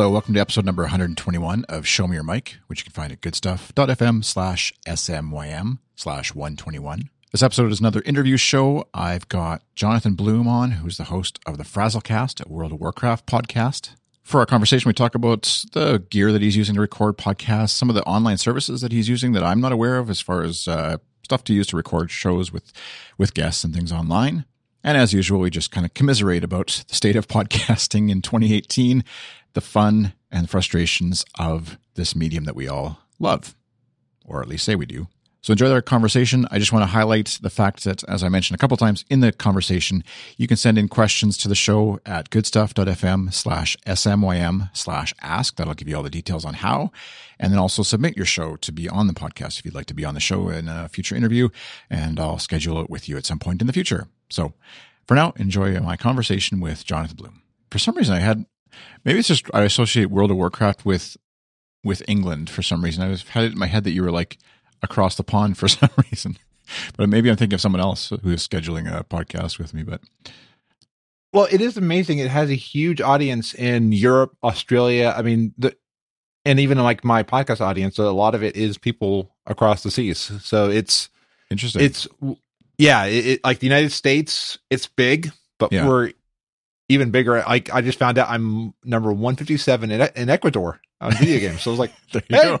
Hello, welcome to episode number 121 of Show Me Your Mic, which you can find at goodstuff.fm slash smym slash 121. This episode is another interview show. I've got Jonathan Bloom on, who's the host of the Frazzlecast, a World of Warcraft podcast. For our conversation, we talk about the gear that he's using to record podcasts, some of the online services that he's using that I'm not aware of as far as uh, stuff to use to record shows with, with guests and things online. And as usual, we just kind of commiserate about the state of podcasting in 2018 the fun and frustrations of this medium that we all love, or at least say we do. So enjoy our conversation. I just want to highlight the fact that, as I mentioned a couple times in the conversation, you can send in questions to the show at goodstuff.fm slash smym slash ask. That'll give you all the details on how. And then also submit your show to be on the podcast if you'd like to be on the show in a future interview. And I'll schedule it with you at some point in the future. So for now, enjoy my conversation with Jonathan Bloom. For some reason, I had Maybe it's just I associate World of Warcraft with with England for some reason. I was had it in my head that you were like across the pond for some reason, but maybe I'm thinking of someone else who is scheduling a podcast with me. But well, it is amazing. It has a huge audience in Europe, Australia. I mean, the and even like my podcast audience, a lot of it is people across the seas. So it's interesting. It's yeah, it, it, like the United States, it's big, but yeah. we're even bigger. Like I just found out I'm number 157 in, in Ecuador on video games. So I was like, hey,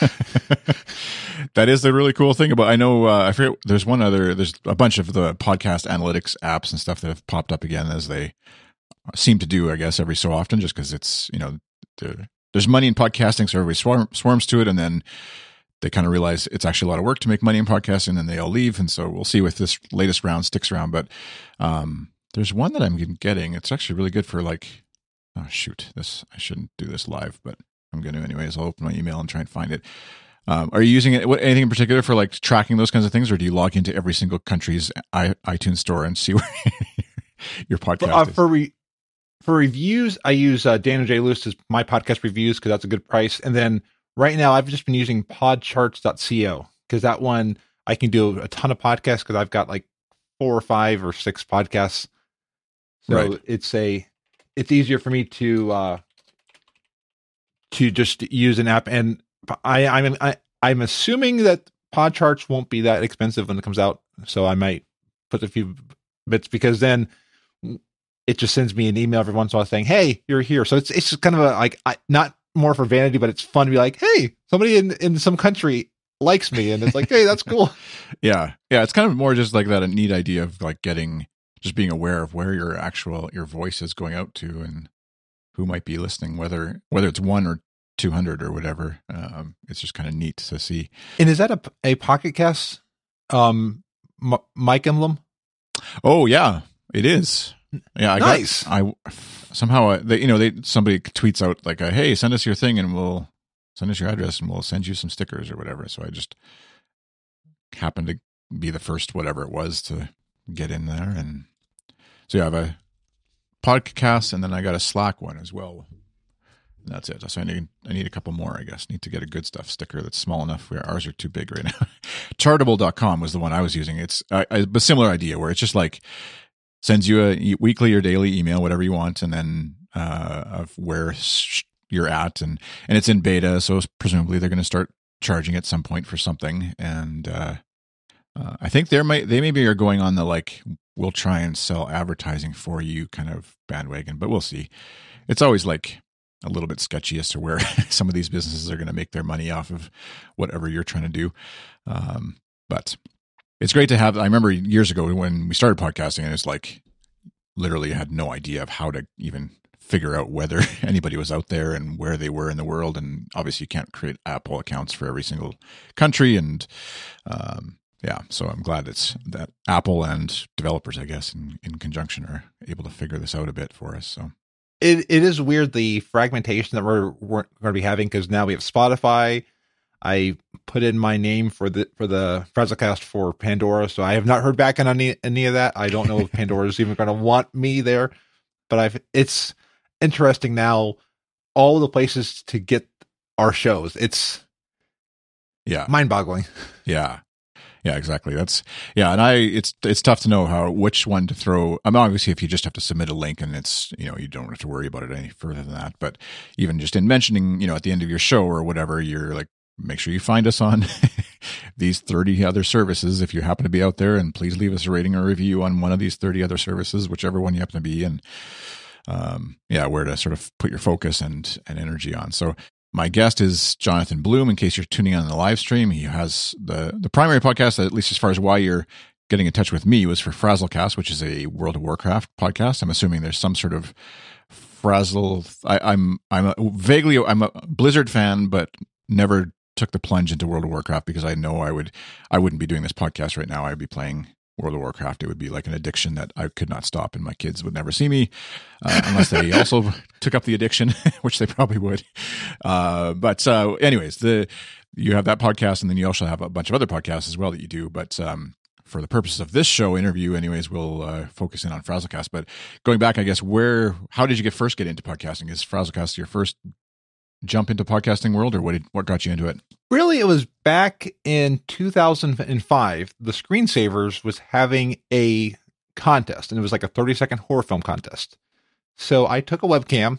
that is the really cool thing about. I know uh, I forget. There's one other. There's a bunch of the podcast analytics apps and stuff that have popped up again as they seem to do. I guess every so often, just because it's you know there's money in podcasting, so everybody swarm, swarms to it, and then they kind of realize it's actually a lot of work to make money in podcasting, and then they all leave. And so we'll see if this latest round sticks around. But um, there's one that I'm getting. It's actually really good for like, oh shoot, this I shouldn't do this live, but I'm going to anyways. I'll open my email and try and find it. Um, are you using it? What, anything in particular for like tracking those kinds of things, or do you log into every single country's I, iTunes store and see where your podcast uh, for re- for reviews? I use uh, Daniel J. Lewis's my podcast reviews because that's a good price. And then right now, I've just been using Podcharts.co because that one I can do a ton of podcasts because I've got like four or five or six podcasts so right. it's a it's easier for me to uh to just use an app and I I'm I, I'm assuming that pod charts won't be that expensive when it comes out, so I might put a few bits because then it just sends me an email every once in a while saying, "Hey, you're here." So it's it's just kind of a like I, not more for vanity, but it's fun to be like, "Hey, somebody in in some country likes me," and it's like, "Hey, that's cool." yeah, yeah, it's kind of more just like that a neat idea of like getting just being aware of where your actual your voice is going out to and who might be listening whether whether it's one or 200 or whatever um, it's just kind of neat to see. And is that a, a pocket cast um m- mic emblem? Oh yeah it is. Yeah I nice. Got, i somehow uh, they you know they somebody tweets out like a, hey send us your thing and we'll send us your address and we'll send you some stickers or whatever. So i just happened to be the first whatever it was to get in there. And so yeah, I have a podcast and then I got a Slack one as well. And that's it. So I need I need a couple more, I guess. Need to get a good stuff sticker that's small enough where ours are too big right now. Chartable.com was the one I was using. It's a, a similar idea where it's just like sends you a weekly or daily email, whatever you want, and then uh, of where you're at, and and it's in beta, so presumably they're going to start charging at some point for something, and uh, uh, I think there might they maybe are going on the like we'll try and sell advertising for you kind of bandwagon, but we'll see. It's always like a little bit sketchy as to where some of these businesses are going to make their money off of whatever you're trying to do. Um, but it's great to have. I remember years ago when we started podcasting, and it's like literally had no idea of how to even figure out whether anybody was out there and where they were in the world. And obviously, you can't create Apple accounts for every single country, and um, yeah, so I'm glad it's that Apple and developers, I guess, in, in conjunction, are able to figure this out a bit for us. So it it is weird the fragmentation that we're, we're going to be having because now we have Spotify. I put in my name for the for the Frazzlecast for Pandora, so I have not heard back on any any of that. I don't know if Pandora is even going to want me there, but I've it's interesting now all the places to get our shows. It's yeah mind boggling. Yeah, Yeah, exactly. That's yeah, and I it's it's tough to know how which one to throw. I mean, obviously, if you just have to submit a link and it's you know you don't have to worry about it any further than that. But even just in mentioning, you know, at the end of your show or whatever, you're like, make sure you find us on these 30 other services if you happen to be out there, and please leave us a rating or review on one of these 30 other services, whichever one you happen to be in. Um, yeah, where to sort of put your focus and and energy on. So my guest is Jonathan Bloom. In case you're tuning in on the live stream, he has the the primary podcast, at least as far as why you're getting in touch with me, was for Frazzlecast, which is a World of Warcraft podcast. I'm assuming there's some sort of Frazzle. I, I'm I'm a, vaguely I'm a Blizzard fan, but never took the plunge into World of Warcraft because I know I would I wouldn't be doing this podcast right now. I'd be playing World of Warcraft. It would be like an addiction that I could not stop, and my kids would never see me uh, unless they also took up the addiction, which they probably would. Uh, but uh, anyways, the you have that podcast, and then you also have a bunch of other podcasts as well that you do. But um, for the purposes of this show interview, anyways, we'll uh, focus in on Frazzlecast. But going back, I guess where how did you get first get into podcasting? Is Frazzlecast your first jump into podcasting world, or what did what got you into it? Really, it was back in 2005. The Screensavers was having a contest, and it was like a 30 second horror film contest. So I took a webcam,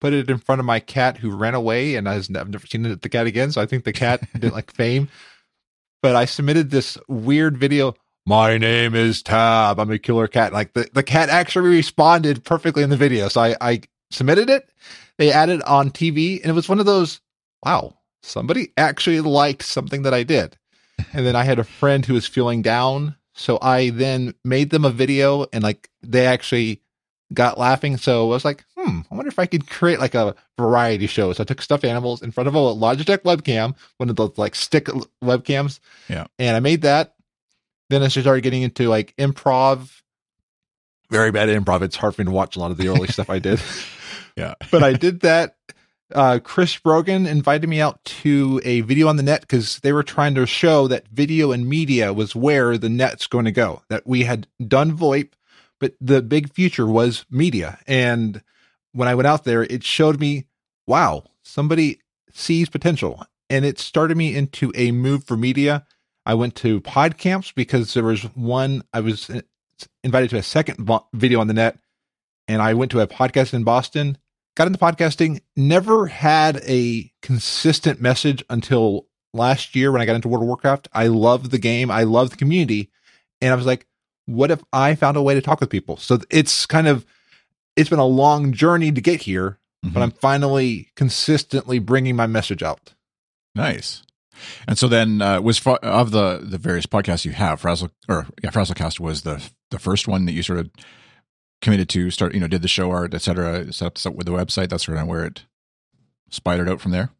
put it in front of my cat who ran away, and I've never seen the cat again. So I think the cat didn't like fame. But I submitted this weird video. My name is Tab. I'm a killer cat. Like the, the cat actually responded perfectly in the video. So I, I submitted it. They added on TV, and it was one of those, wow, somebody actually liked something that I did. And then I had a friend who was feeling down. So I then made them a video and like they actually got laughing. So I was like, hmm, I wonder if I could create like a variety show. So I took stuffed animals in front of a Logitech webcam, one of those like stick webcams. Yeah. And I made that. Then I started getting into like improv. Very bad at improv. It's hard for me to watch a lot of the early stuff I did. Yeah. but I did that uh, Chris Brogan invited me out to a video on the net because they were trying to show that video and media was where the net's going to go. That we had done VoIP, but the big future was media. And when I went out there, it showed me, wow, somebody sees potential. And it started me into a move for media. I went to PodCamps because there was one, I was invited to a second video on the net, and I went to a podcast in Boston got into podcasting, never had a consistent message until last year when I got into World of Warcraft. I love the game, I love the community, and I was like, what if I found a way to talk with people? So it's kind of it's been a long journey to get here, mm-hmm. but I'm finally consistently bringing my message out. Nice. And so then uh, was of the the various podcasts you have, Frazzle or yeah, Frazzlecast was the the first one that you sort of committed to start you know did the show art etc set up with the website. That's sort of where it spidered out from there.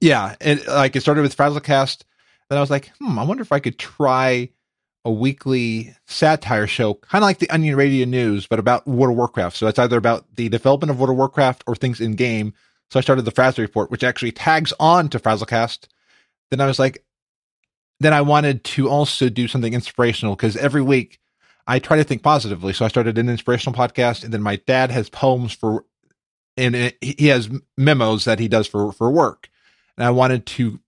Yeah and like it started with frazzlecast then i was like hmm i wonder if i could try a weekly satire show kind of like the onion radio news but about world of warcraft. So it's either about the development of world of warcraft or things in game so i started the frazzle report which actually tags on to frazzlecast. Then i was like then i wanted to also do something inspirational because every week I try to think positively. So I started an inspirational podcast, and then my dad has poems for, and uh, he has memos that he does for for work, and I wanted to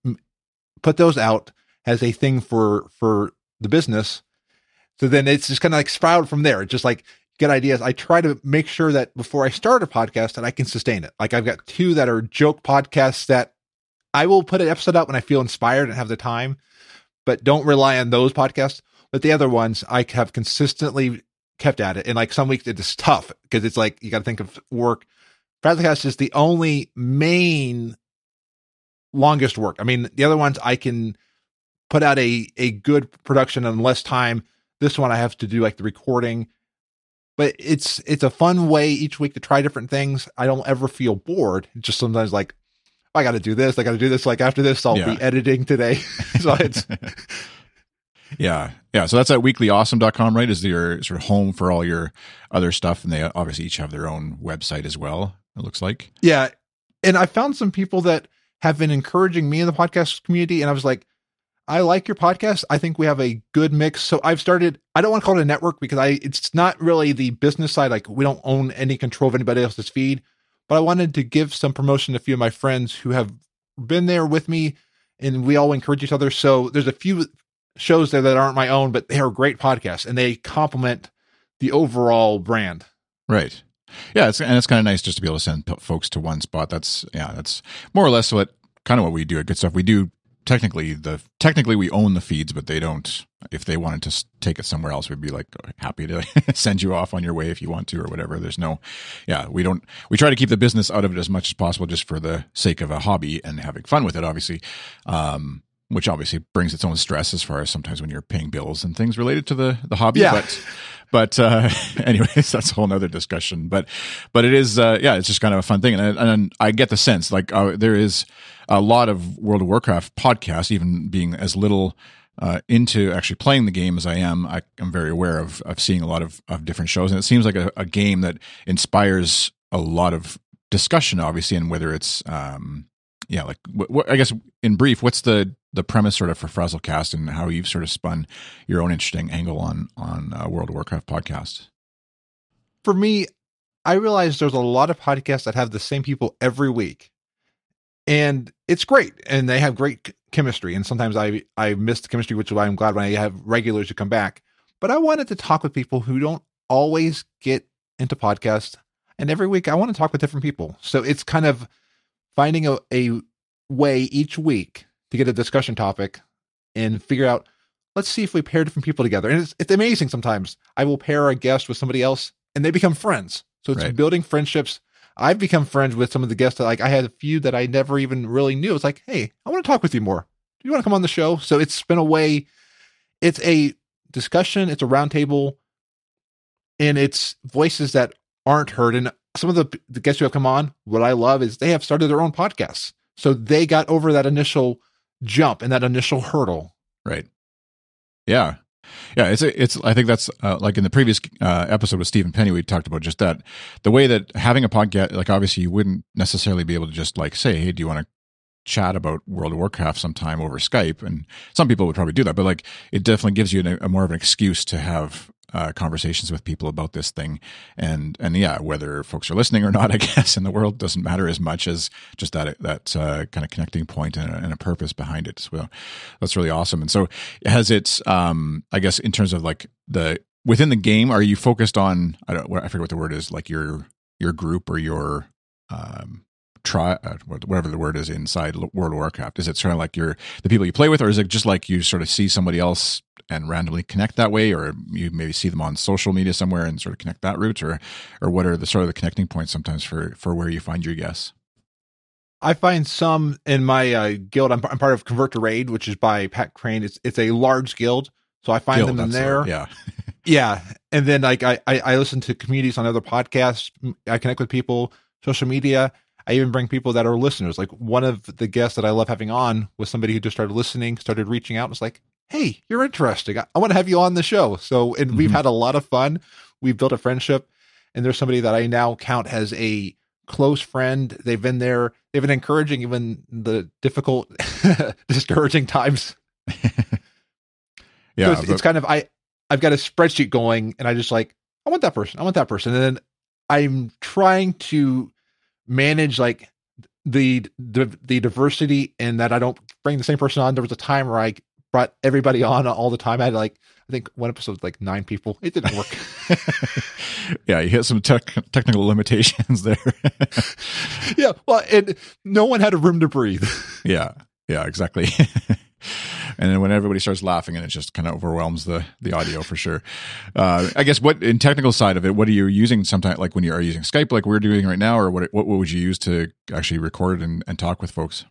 put those out as a thing for for the business. So then it's just kind of like sprout from there. It's just like get ideas. I try to make sure that before I start a podcast that I can sustain it. Like I've got two that are joke podcasts that I will put an episode out when I feel inspired and have the time, but don't rely on those podcasts. But the other ones I have consistently kept at it. And like some weeks it's tough because it's like you got to think of work. Frazzlecast is the only main longest work. I mean, the other ones I can put out a a good production in less time. This one I have to do like the recording. But it's it's a fun way each week to try different things. I don't ever feel bored. It's just sometimes like oh, I got to do this. I got to do this. Like after this, I'll yeah. be editing today. so it's yeah. Yeah. So that's at weeklyawesome.com, right? Is your sort of home for all your other stuff. And they obviously each have their own website as well, it looks like. Yeah. And I found some people that have been encouraging me in the podcast community. And I was like, I like your podcast. I think we have a good mix. So I've started, I don't want to call it a network because I, it's not really the business side. Like we don't own any control of anybody else's feed, but I wanted to give some promotion to a few of my friends who have been there with me and we all encourage each other. So there's a few shows there that aren't my own, but they are great podcasts and they complement the overall brand. Right. Yeah, it's, and it's kind of nice just to be able to send p- folks to one spot. That's yeah, that's more or less what kind of what we do at Good Stuff. We do technically the technically we own the feeds, but they don't. If they wanted to take it somewhere else, we'd be like happy to send you off on your way if you want to or whatever. There's no, yeah, we don't. We try to keep the business out of it as much as possible, just for the sake of a hobby and having fun with it. Obviously, um, which obviously brings its own stress as far as sometimes when you're paying bills and things related to the the hobby. Yeah. But but uh, anyways, that's a whole nother discussion. But but it is uh, yeah, it's just kind of a fun thing, and I, and I get the sense like uh, there is a lot of World of Warcraft podcasts, even being as little. Uh, into actually playing the game as I am, I, am very aware of of seeing a lot of, of different shows, and it seems like a, a game that inspires a lot of discussion, obviously, and whether it's um, yeah, like what, what, I guess in brief, what's the the premise sort of for Frazzlecast and how you've sort of spun your own interesting angle on on uh, World of Warcraft podcast? For me, I realize there's a lot of podcasts that have the same people every week, and it's great, and they have great ch- chemistry. And sometimes I I miss the chemistry, which is why I'm glad when I have regulars who come back. But I wanted to talk with people who don't always get into podcasts, and every week I want to talk with different people. So it's kind of finding a, a way each week to get a discussion topic and figure out let's see if we pair different people together. And it's, it's amazing sometimes. I will pair a guest with somebody else and they become friends. So it's Right. building friendships. I've become friends with some of the guests that like i had a few that i never even really knew. It's like hey i want to talk with you more. Do you want to come on the show? So it's been a way it's a discussion it's a roundtable and it's voices that aren't heard. And some of the, the guests who have come on what i love is they have started their own podcasts so they got over that initial jump and that initial hurdle Right. Yeah. Yeah, it's it's. I think that's uh, like in the previous uh, episode with Stephen Penny, we talked about just that the way that having a podcast, like obviously you wouldn't necessarily be able to just like say, "Hey, do you want to chat about World of Warcraft sometime over Skype?" And some people would probably do that, but like it definitely gives you a, a more of an excuse to have uh, conversations with people about this thing. And and yeah, whether folks are listening or not, I guess in the world doesn't matter as much as just that that uh, kind of connecting point and a, and a purpose behind it. So that's really awesome. And so has it um i guess in terms of like the within the game are you focused on i don't i forget what the word is like your your group or your um try uh, whatever the word is inside world of warcraft is it sort of like your the people you play with or is it just like you sort of see somebody else and randomly connect that way or you maybe see them on social media somewhere and sort of connect that route or or what are the sort of the connecting points sometimes for for where you find your guests I find some in my uh, guild. I'm, I'm part of Convert to Raid, which is by Pat Crane. It's it's a large guild, so I find Guild, them in there. yeah Yeah, and then like I, I I listen to communities on other podcasts. I connect with people, social media. I even bring people that are listeners. Like one of the guests that I love having on was somebody who just started listening, started reaching out. and was like, "Hey, you're interesting. I, I want to have you on the show." So, and we've Mhm. had a lot of fun. We've built a friendship, and there's somebody that I now count as a close friend. They've been there. They've been encouraging even the difficult, discouraging times. yeah so it's, but- it's kind of I I've got a spreadsheet going, and I just like I want that person, I want that person, and then I'm trying to manage like the the, the diversity and that I don't bring the same person on. There was a time where I brought everybody on all the time. I had like I think one episode like nine people. It didn't work. yeah, you hit some tech, technical limitations there. yeah, well, and no one had a room to breathe. yeah, yeah, exactly. and then when everybody starts laughing, and it just kind of overwhelms the the audio for sure. Uh, I guess what in technical side of it, what are you using? Sometimes, like when you are using Skype, like we're doing right now, or what what, what would you use to actually record and, and talk with folks?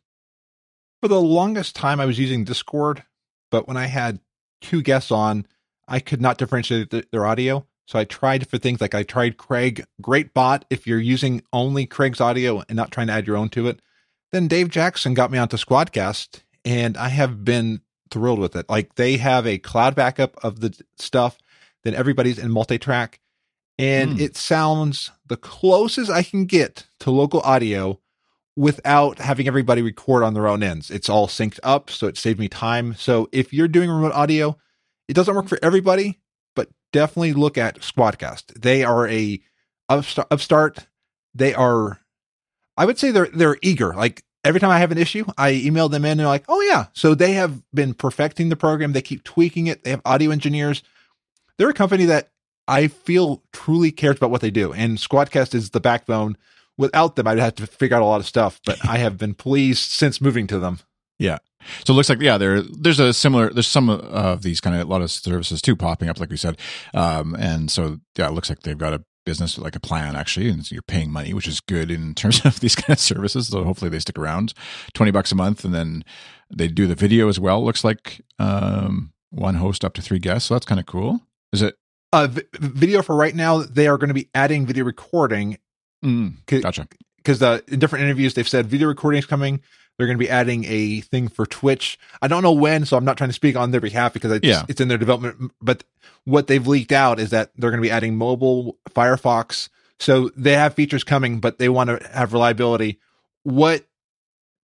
For the longest time, I was using Discord, but when I had two guests on, I could not differentiate th- their audio. So I tried for things like I tried Craig, great bot if you're using only Craig's audio and not trying to add your own to it. Then Dave Jackson got me onto Squadcast, and I have been thrilled with it. Like they have a cloud backup of the stuff, then everybody's in multi-track, and Hmm. it sounds the closest I can get to local audio without having everybody record on their own ends. It's all synced up, so it saved me time. So if you're doing remote audio, it doesn't work for everybody, but definitely look at Squadcast. They are a upstart. They are, I would say they're they're eager. Like every time I have an issue, I email them in and they're like, oh, yeah. So they have been perfecting the program. They keep tweaking it. They have audio engineers. They're a company that I feel truly cares about what they do. And Squadcast is the backbone. Without them, I'd have to figure out a lot of stuff, but I have been pleased since moving to them. Yeah. So it looks like yeah, there there's a similar there's some of these kind of a lot of services too popping up, like we said, um, and so yeah, it looks like they've got a business like a plan actually, and you're paying money, which is good in terms of these kind of services. So hopefully they stick around, twenty bucks a month, and then they do the video as well. Looks like um, one host up to three guests, so that's kind of cool. Is it? Uh, v- video for right now, they are going to be adding video recording. Mm, gotcha. Because uh, in different interviews, they've said video recording is coming they're going to be adding a thing for Twitch. I don't know when, so I'm not trying to speak on their behalf because it's, yeah. it's in their development. But what they've leaked out is that they're going to be adding mobile Firefox. So they have features coming, but they want to have reliability. What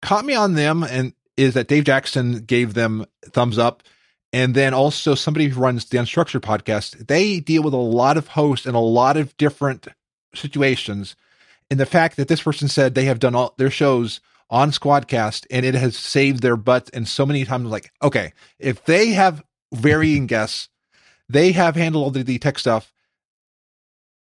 caught me on them and is that Dave Jackson gave them thumbs up. And then also somebody who runs the Unstructured podcast, they deal with a lot of hosts and a lot of different situations. And the fact that this person said they have done all their shows on Squadcast, and it has saved their butts. And so many times, like, okay, if they have varying guests, they have handled all the, the tech stuff.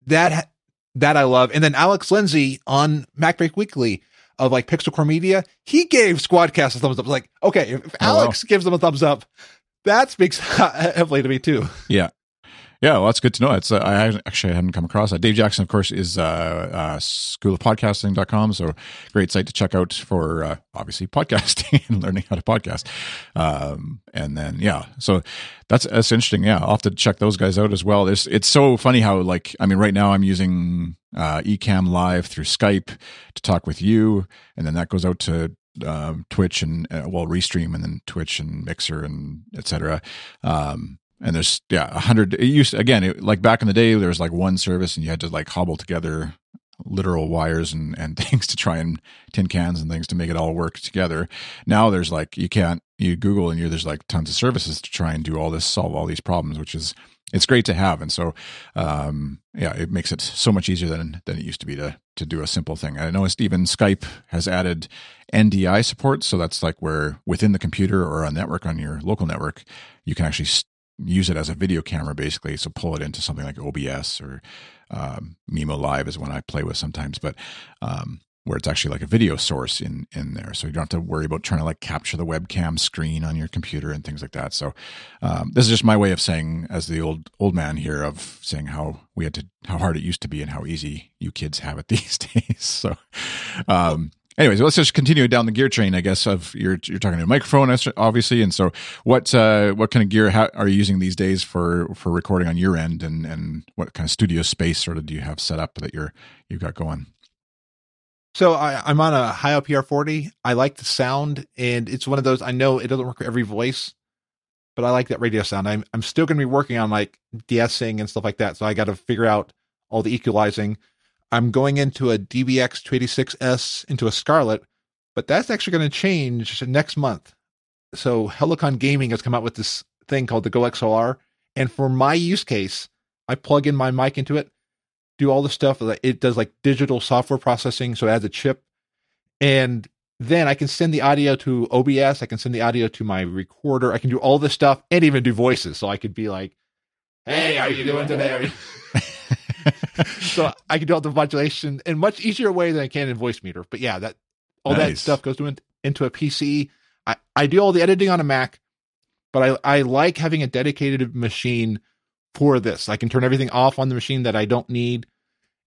That that I love. And then Alex Lindsay on MacBreak Weekly of like Pixel Corps Media, he gave Squadcast a thumbs up. Like, okay, if Alex oh, wow. gives them a thumbs up, that speaks heavily to me too. Yeah. Yeah, well, that's good to know. It's uh, I actually hadn't come across that. Dave Jackson, of course, is uh, uh, schoolofpodcasting.com. So great site to check out for uh, obviously podcasting and learning how to podcast. Um, and then yeah, so that's that's interesting. Yeah, I'll have to check those guys out as well. It's it's so funny how like I mean, right now I'm using uh, Ecamm Live through Skype to talk with you, and then that goes out to um, Twitch and uh, well, Restream, and then Twitch and Mixer and etc. Um, and there's yeah a hundred it used again it, like back in the day there was like one service and you had to like hobble together literal wires and and things to try and tin cans and things to make it all work together. Now there's like you can't you google and you there's like tons of services to try and do all this solve all these problems which is it's great to have. And so um yeah it makes it so much easier than than it used to be to to do a simple thing. I know even skype has added ndi support. So that's like where within the computer or a network on your local network you can actually use it as a video camera basically. So pull it into something like OBS or um, mimoLive is one I play with sometimes, but um, where it's actually like a video source in in there, so you don't have to worry about trying to like capture the webcam screen on your computer and things like that. So um, this is just my way of saying, as the old old man here, of saying how we had to how hard it used to be and how easy you kids have it these days. So. Um, anyways, let's just continue down the gear train. I guess of you're you're talking to a microphone, obviously, and so what uh, what kind of gear are you using these days for for recording on your end, and and what kind of studio space sort of do you have set up that you're you've got going? So I, am on a Heil PR40. I like the sound, and it's one of those. I know it doesn't work for every voice, but I like that radio sound. I'm I'm still going to be working on like de-essing and stuff like that. So I got to figure out all the equalizing. I'm going into a DBX 286S into a Scarlett, but that's actually going to change next month. So Helicon Gaming has come out with this thing called the Go XLR, and for my use case, I plug in my mic into it, do all the stuff that it does, like digital software processing, so it adds a chip, and then I can send the audio to OBS. I can send the audio to my recorder. I can do all this stuff and even do voices. So I could be like, "Hey, how are you doing today?" so I can do all the modulation in much easier way than I can in Voicemeeter. But yeah, that all nice. that stuff goes to, into a PC. I, I do all the editing on a Mac, but I, I like having a dedicated machine for this. I can turn everything off on the machine that I don't need.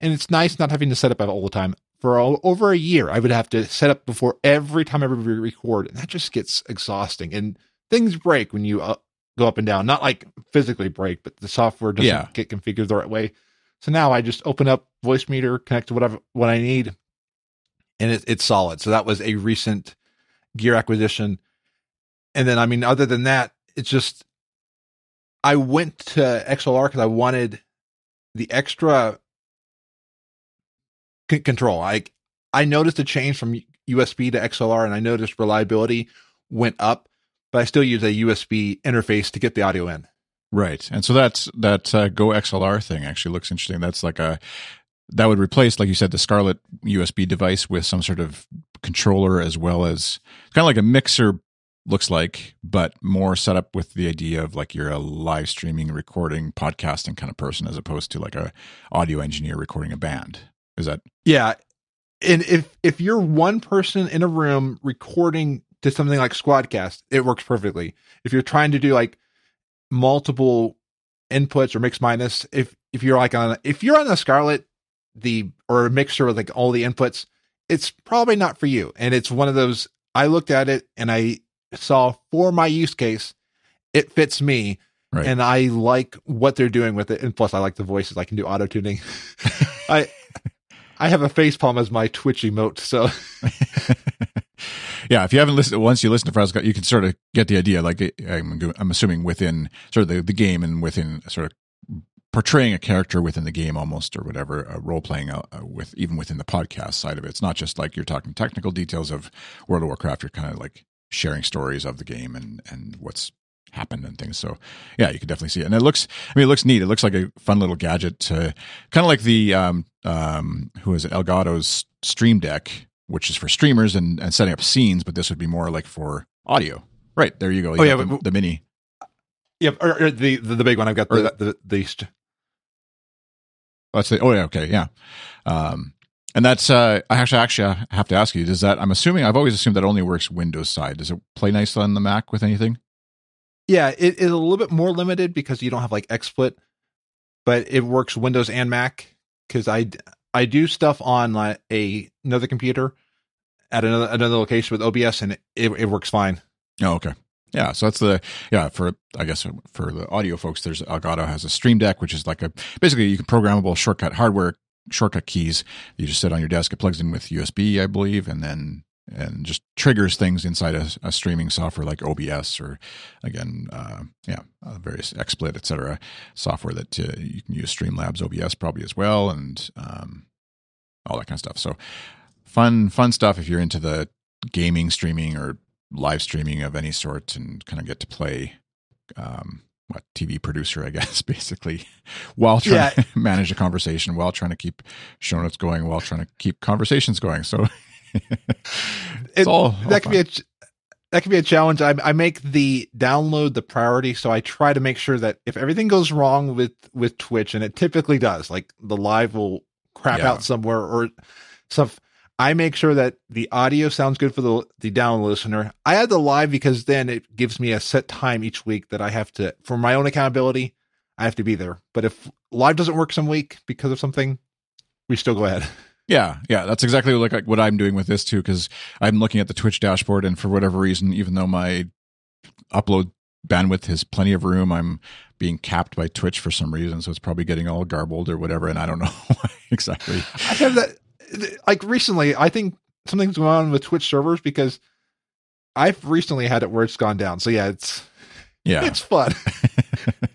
And it's nice not having to set up all the time. For all, over a year, I would have to set up before every time I would record, and that just gets exhausting. And things break when you uh, go up and down. Not like physically break, but the software doesn't yeah. get configured the right way. So now I just open up Voicemeeter, connect to whatever what I need, and it, it's solid. So that was a recent gear acquisition. And then I mean, other than that, it's just I went to XLR because I wanted the extra c- control. I I noticed a change from USB to XLR, and I noticed reliability went up, but I still use a USB interface to get the audio in. Right. And so that's that uh, Go XLR thing actually looks interesting. That's like a that would replace, like you said, the Scarlett USB device with some sort of controller as well as kind of like a mixer looks like, but more set up with the idea of like you're a live streaming, recording, podcasting kind of person as opposed to like a audio engineer recording a band. Is that Yeah. And if if you're one person in a room recording to something like Squadcast, it works perfectly. If you're trying to do like multiple inputs or mix minus, if if you're like on if you're on the Scarlett, the or a mixer with like all the inputs, it's probably not for you. And it's one of those I looked at it and I saw for my use case, it fits me. Right. And I like what they're doing with it. And plus I like the voices. I can do auto tuning. I I have a face palm as my Twitch emote, so yeah, if you haven't listened, once you listen to Frazzlecast, you can sort of get the idea. Like I'm, I'm assuming within sort of the, the game and within sort of portraying a character within the game almost or whatever uh, role playing uh, with even within the podcast side of it. It's not just like you're talking technical details of world of warcraft. You're kind of like sharing stories of the game and and what's happened and things. So yeah you can definitely see it. And it looks i mean it looks neat. It looks like a fun little gadget to kind of like the um um who is it? Elgato's stream deck which is for streamers and and setting up scenes but this would be more like for audio right there you go you Oh, yeah, the, the mini yeah, or, or the, the the big one. I've got Or the the, the st- Let's say, oh yeah, okay, yeah. Um, and that's uh, I actually actually I have to ask you: Does that? I'm assuming I've always assumed that only works Windows side. Does it play nice on the Mac with anything? yeah. It is a little bit more limited because you don't have like XSplit, but it works Windows and Mac. Because I I do stuff on like a another computer at another another location with OBS, and it, it, works fine. Oh, okay. Yeah, so that's the yeah for I guess for the audio folks. There's Elgato has a Stream Deck, which is like a basically you can programmable shortcut hardware shortcut keys. You just sit on your desk. It plugs in with USB, I believe, and then and just triggers things inside a, a streaming software like OBS or again, uh, yeah, uh, various XSplit, etc. software that uh, you can use Streamlabs OBS probably as well, and um, all that kind of stuff. So fun, fun stuff if you're into the gaming, streaming, or live streaming of any sort, and kind of get to play. Um, what TV producer, I guess, basically, while trying Yeah. to manage a conversation, while trying to keep show notes going, while trying to keep conversations going. So It- all, all that could fun. be a ch- that could be a challenge. I, I make the download the priority, so I try to make sure that if everything goes wrong with with Twitch, and it typically does, like the live will crap Yeah. out somewhere or stuff. I make sure that the audio sounds good for the the down listener. I add the live because then it gives me a set time each week that I have to for my own accountability. I have to be there. But if live doesn't work some week because of something, we still go ahead. Yeah, yeah, that's exactly like, like what I'm doing with this too. Because I'm looking at the Twitch dashboard, and for whatever reason, even though my upload bandwidth has plenty of room, I'm being capped by Twitch for some reason. So it's probably getting all garbled or whatever, and I don't know why exactly. I have that like recently. I think something's going on with Twitch servers because I've recently had it where it's gone down. So yeah, it's Yeah, it's fun.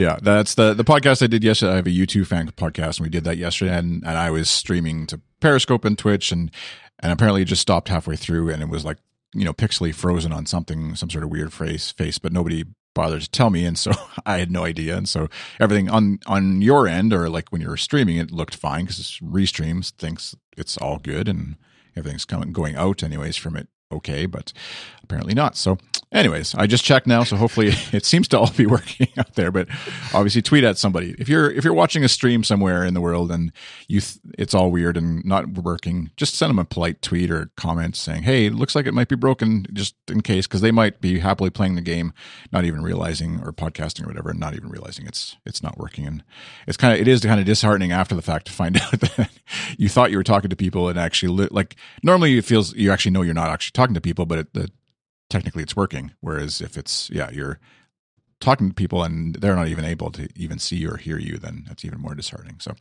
yeah, that's the the podcast I did yesterday. I have a YouTube fan podcast, and we did that yesterday, and, and I was streaming to Periscope and Twitch, and and apparently it just stopped halfway through, and it was like you know pixely frozen on something, some sort of weird face face, but nobody bothered to tell me, and so I had no idea, and so everything on on your end or like when you were streaming, it looked fine because restreams thinks it's all good and everything's coming going out anyways from it okay, but apparently not. So, anyways, I just checked now, so hopefully it seems to all be working out there. But obviously, tweet at somebody if you're if you're watching a stream somewhere in the world and you th- it's all weird and not working. Just send them a polite tweet or comment saying, "Hey, it looks like it might be broken," just in case, because they might be happily playing the game, not even realizing or podcasting or whatever, and not even realizing it's it's not working. And it's kind of it is kind of disheartening after the fact to find out that you thought you were talking to people and actually li- like normally it feels you actually know you're not actually talking to people, but it, the technically it's working. Whereas if it's yeah, you're talking to people and they're not even able to even see or hear you, then that's even more disheartening. So,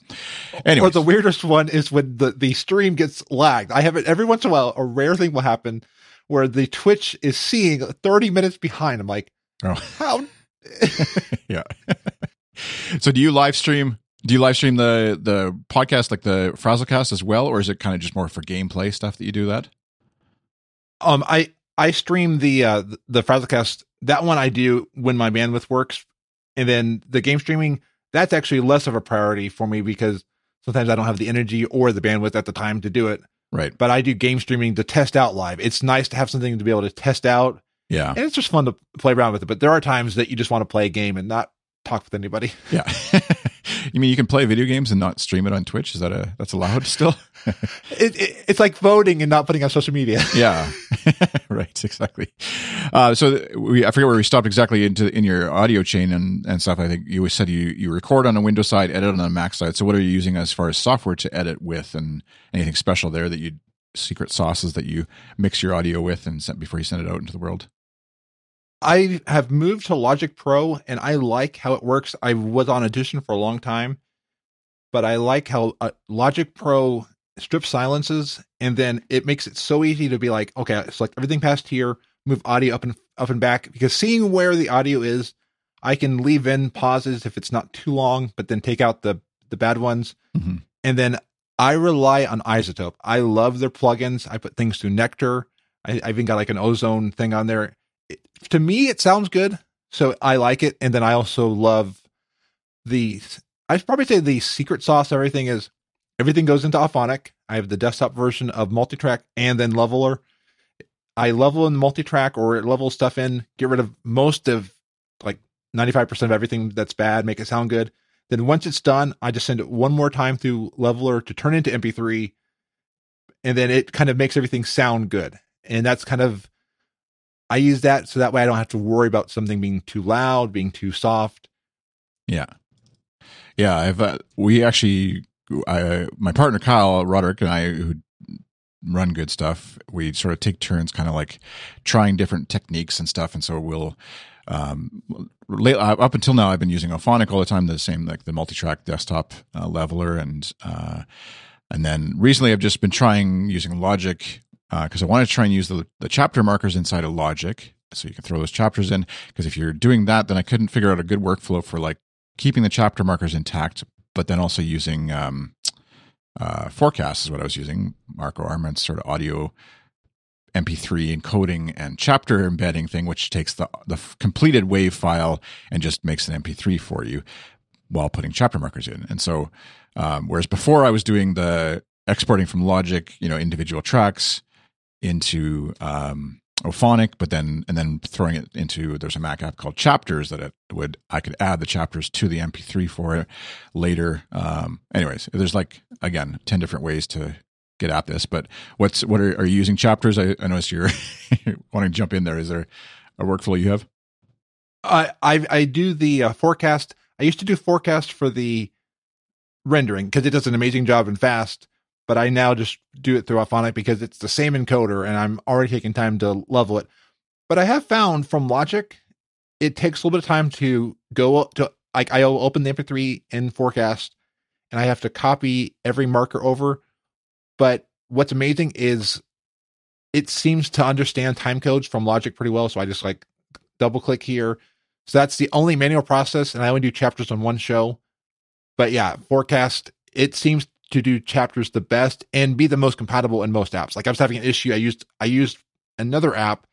anyway, Or the weirdest one is when the, the stream gets lagged. I have it every once in a while. A rare thing will happen where the Twitch is seeing 30 minutes behind. I'm like, Oh. how? yeah. so, do you live stream? Do you live stream the the podcast like the Frazzlecast as well, or is it kind of just more for gameplay stuff that you do that? Um, I I stream the uh the Frazzlecast. That one I do when my bandwidth works, and then the game streaming that's actually less of a priority for me because sometimes I don't have the energy or the bandwidth at the time to do it. Right. But I do game streaming to test out live. It's nice to have something to be able to test out, Yeah. and it's just fun to play around with it. But there are times that you just want to play a game and not talk with anybody. Yeah. you mean you can play video games and not stream it on Twitch? Is that a that's allowed still? It, it, it's like voting and not putting on social media. yeah. right. Exactly. Uh, so we I forget where we stopped exactly into in your audio chain and and stuff. I think you said you you record on a Windows side, edit on a Mac side. So what are you using as far as software to edit with, and anything special there that you secret sauces that you mix your audio with and send before you send it out into the world? I have moved to Logic Pro and I like how it works. I was on Audition for a long time, but I like how uh, Logic Pro strips silences and then it makes it so easy to be like, okay, select everything past here, move audio up and up and back because seeing where the audio is, I can leave in pauses if it's not too long, but then take out the the bad ones. Mhm. And then I rely on iZotope. I love their plugins. I put things through Nectar. I, I even got like an ozone thing on there. To me, it sounds good, so I like it. And then I also love the. I'd probably say the secret sauce. Everything is everything goes into Auphonic. I have the desktop version of Multitrack and then Leveler. I level in the Multitrack or level stuff in, get rid of most of like 95% of everything that's bad, make it sound good. Then once it's done, I just send it one more time through Leveler to turn into MP3. And then it kind of makes everything sound good. And that's kind of, I use that so that way I don't have to worry about something being too loud, being too soft. Yeah, yeah. I've uh, we actually, I my partner Kyle Roderick and I who run good stuff. We sort of take turns, kind of like trying different techniques and stuff. And so we'll. Um, late, uh, up until now, I've been using Auphonic all the time, the same like the multi-track desktop uh, leveler, and uh, and then recently I've just been trying using Logic because I want to try and use the the chapter markers inside of Logic, so you can throw those chapters in. Because if you're doing that, then I couldn't figure out a good workflow for like keeping the chapter markers intact, but then also using um, uh, forecast is what I was using. Marco Arment's sort of audio MP3 encoding and chapter embedding thing, which takes the the completed wave file and just makes an MP3 for you while putting chapter markers in. And so, um, whereas before I was doing the exporting from Logic, you know, individual tracks into um, Auphonic, but then and then throwing it into there's a Mac app called Chapters that it would I could add the chapters to the MP3 for it later. Um, anyways, there's like again ten different ways to get at this. But what's what are, are you using chapters? I, I noticed you're wanting to jump in there. Is there a workflow you have? I I, I do the uh, forecast. I used to do forecast for the rendering because it does an amazing job and fast. But I now just do it through Auphonic because it's the same encoder, and I'm already taking time to level it. But I have found from Logic, it takes a little bit of time to go to like I'll open the MP3 in forecast, and I have to copy every marker over. But what's amazing is it seems to understand time codes from Logic pretty well. So I just like double click here. So that's the only manual process, and I only do chapters on one show. But yeah, forecast it seems to do chapters the best and be the most compatible in most apps. Like I was having an issue. I used I used another app,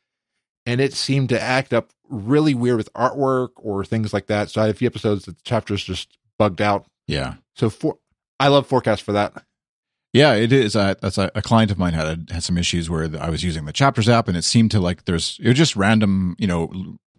and it seemed to act up really weird with artwork or things like that. So I had a few episodes that the chapters just bugged out. Yeah. So for I love forecast for that. Yeah, it is. Uh, that's a, a client of mine had had some issues where I was using the chapters app, and it seemed to like there's it was just random, you know,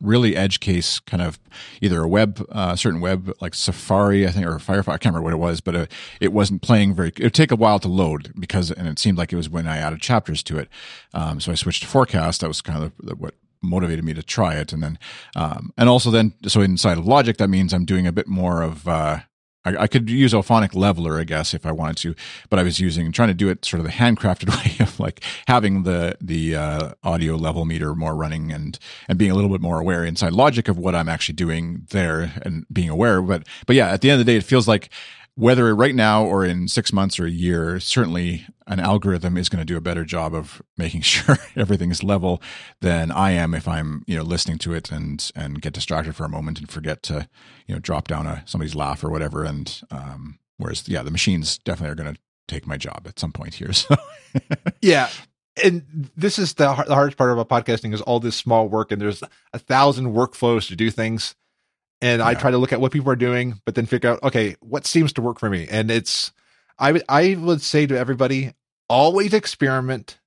really edge case kind of either a web, uh, certain web like Safari, I think, or Firefox. I can't remember what it was, but uh, it wasn't playing very. It would take a while to load because, and it seemed like it was when I added chapters to it. Um, so I switched to Forecast. That was kind of the, what motivated me to try it, and then, um, and also then, so inside of Logic, that means I'm doing a bit more of. Uh, I, I could use Auphonic Leveler, I guess, if I wanted to, but I was using trying to do it sort of the handcrafted way of like having the the uh, audio level meter more running and and being a little bit more aware inside Logic of what I'm actually doing there and being aware. But but yeah, at the end of the day, it feels like whether right now or in six months or a year, certainly an algorithm is going to do a better job of making sure everything is level than I am if I'm, you know, listening to it and and get distracted for a moment and forget to, you know, drop down a somebody's laugh or whatever. And um, whereas, yeah, the machines definitely are going to take my job at some point here. So Yeah. And this is the, the hardest part about podcasting is all this small work and there's a thousand workflows to do things. And I try to look at what people are doing, but then figure out, okay, what seems to work for me? And it's, I would I would say to everybody, always experiment.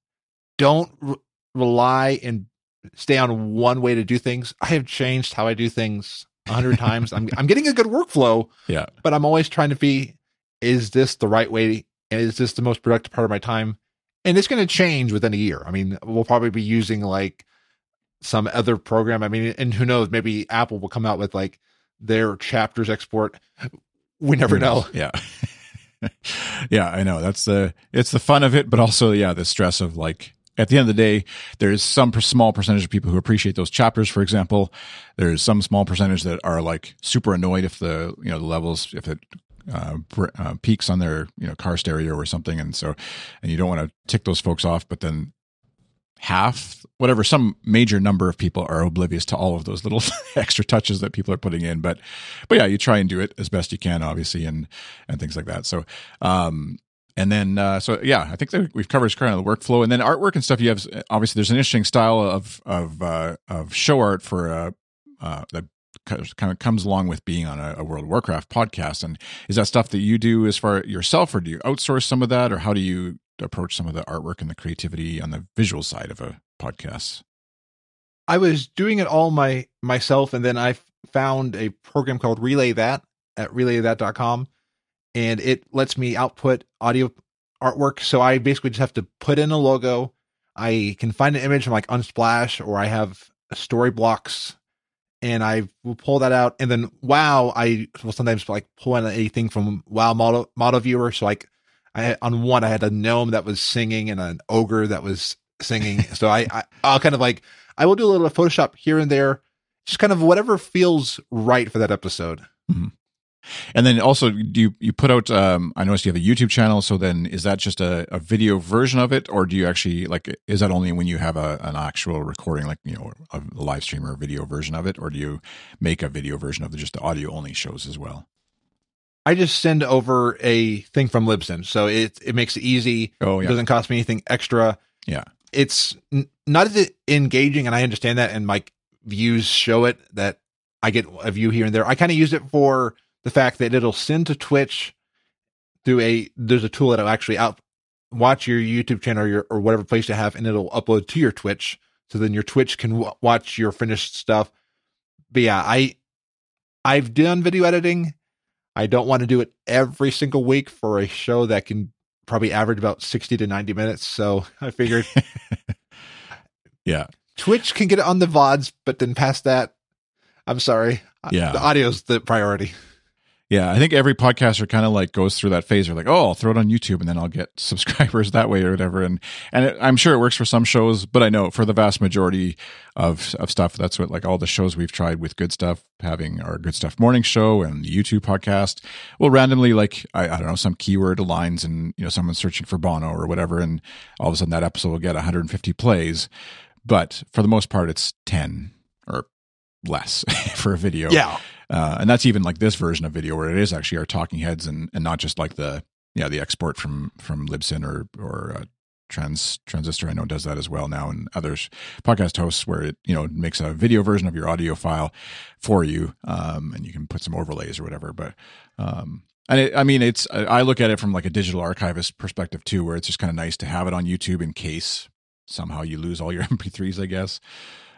Don't re- rely and stay on one way to do things. I have changed how I do things a hundred times. I'm I'm getting a good workflow. Yeah. But I'm always trying to be, is this the right way? And is this the most productive part of my time? And it's going to change within a year. I mean, we'll probably be using like some other program. I mean, and who knows? Maybe Apple will come out with like their chapters export. We never know. Yeah. yeah, I know. That's the it's the fun of it, but also yeah, the stress of like at the end of the day, there's some small percentage of people who appreciate those chapters. For example, there's some small percentage that are like super annoyed if the you know the levels if it uh, uh, peaks on their you know car stereo or something, and so and you don't want to tick those folks off. But then half, whatever, some major number of people are oblivious to all of those little extra touches that people are putting in. But, but yeah, you try and do it as best you can, obviously, and and things like that. So, um, and then uh, so yeah, I think that we've covered kind of the workflow, and then artwork and stuff. You have obviously there's an interesting style of of uh, of show art for uh, uh, that kind of comes along with being on a, a, World of Warcraft podcast. And is that stuff that you do as far yourself, or do you outsource some of that, or how do you approach some of the artwork and the creativity on the visual side of a podcast? I was doing it all my myself, and then I found a program called Relay That at relaythat.com, and it lets me output audio artwork. So I basically just have to put in a logo. I can find an image from like Unsplash, or I have Storyblocks, and I will pull that out. And then WoW, I will sometimes like pull in anything from WoW model model viewer. So like I had, on one I had a gnome that was singing and an ogre that was singing. so I, I I'll kind of like I will do a little Photoshop here and there, just kind of whatever feels right for that episode. Mm-hmm. And then also, do you you put out? Um, I noticed you have a YouTube channel. So then, is that just a, a video version of it, or do you actually like? Is that only when you have a an actual recording, like you know, a, a live stream or a video version of it, or do you make a video version of the, just the audio only shows as well? I just send over a thing from Libsyn, so it it makes it easy. Oh, yeah. It doesn't cost me anything extra. Yeah, it's n- not as engaging, and I understand that, and my views show it that I get a view here and there. I kind of use it for the fact that it'll send to Twitch through a there's a tool that'll actually out watch your YouTube channel or your or whatever place you have, and it'll upload to your Twitch. So then your Twitch can w- watch your finished stuff. But yeah, I I've done video editing I don't want to do it every single week for a show that can probably average about 60 to 90 minutes. So I figured. yeah. Twitch can get it on the VODs, but then past that, I'm sorry. Yeah. The audio's the priority. Yeah, I think every podcaster kind of like goes through that phase. They're like, "Oh, I'll throw it on YouTube, and then I'll get subscribers that way or whatever." And and it, I'm sure it works for some shows, but I know for the vast majority of of stuff, that's what like all the shows we've tried with Good Stuff, having our Good Stuff morning show and the YouTube podcast, will randomly like I, I don't know some keyword aligns, and you know someone's searching for Bono or whatever, and all of a sudden that episode will get 150 plays. But for the most part, it's 10 or less for a video. Yeah. Uh, and that's even like this version of video where it is actually our talking heads and, and not just like the yeah the export from from Libsyn or or uh, Trans Transistor. I know does that as well now and others podcast hosts where it you know makes a video version of your audio file for you um, and you can put some overlays or whatever. But um, and it, I mean it's I look at it from like a digital archivist perspective too where it's just kind of nice to have it on YouTube in case somehow you lose all your MP3s I guess.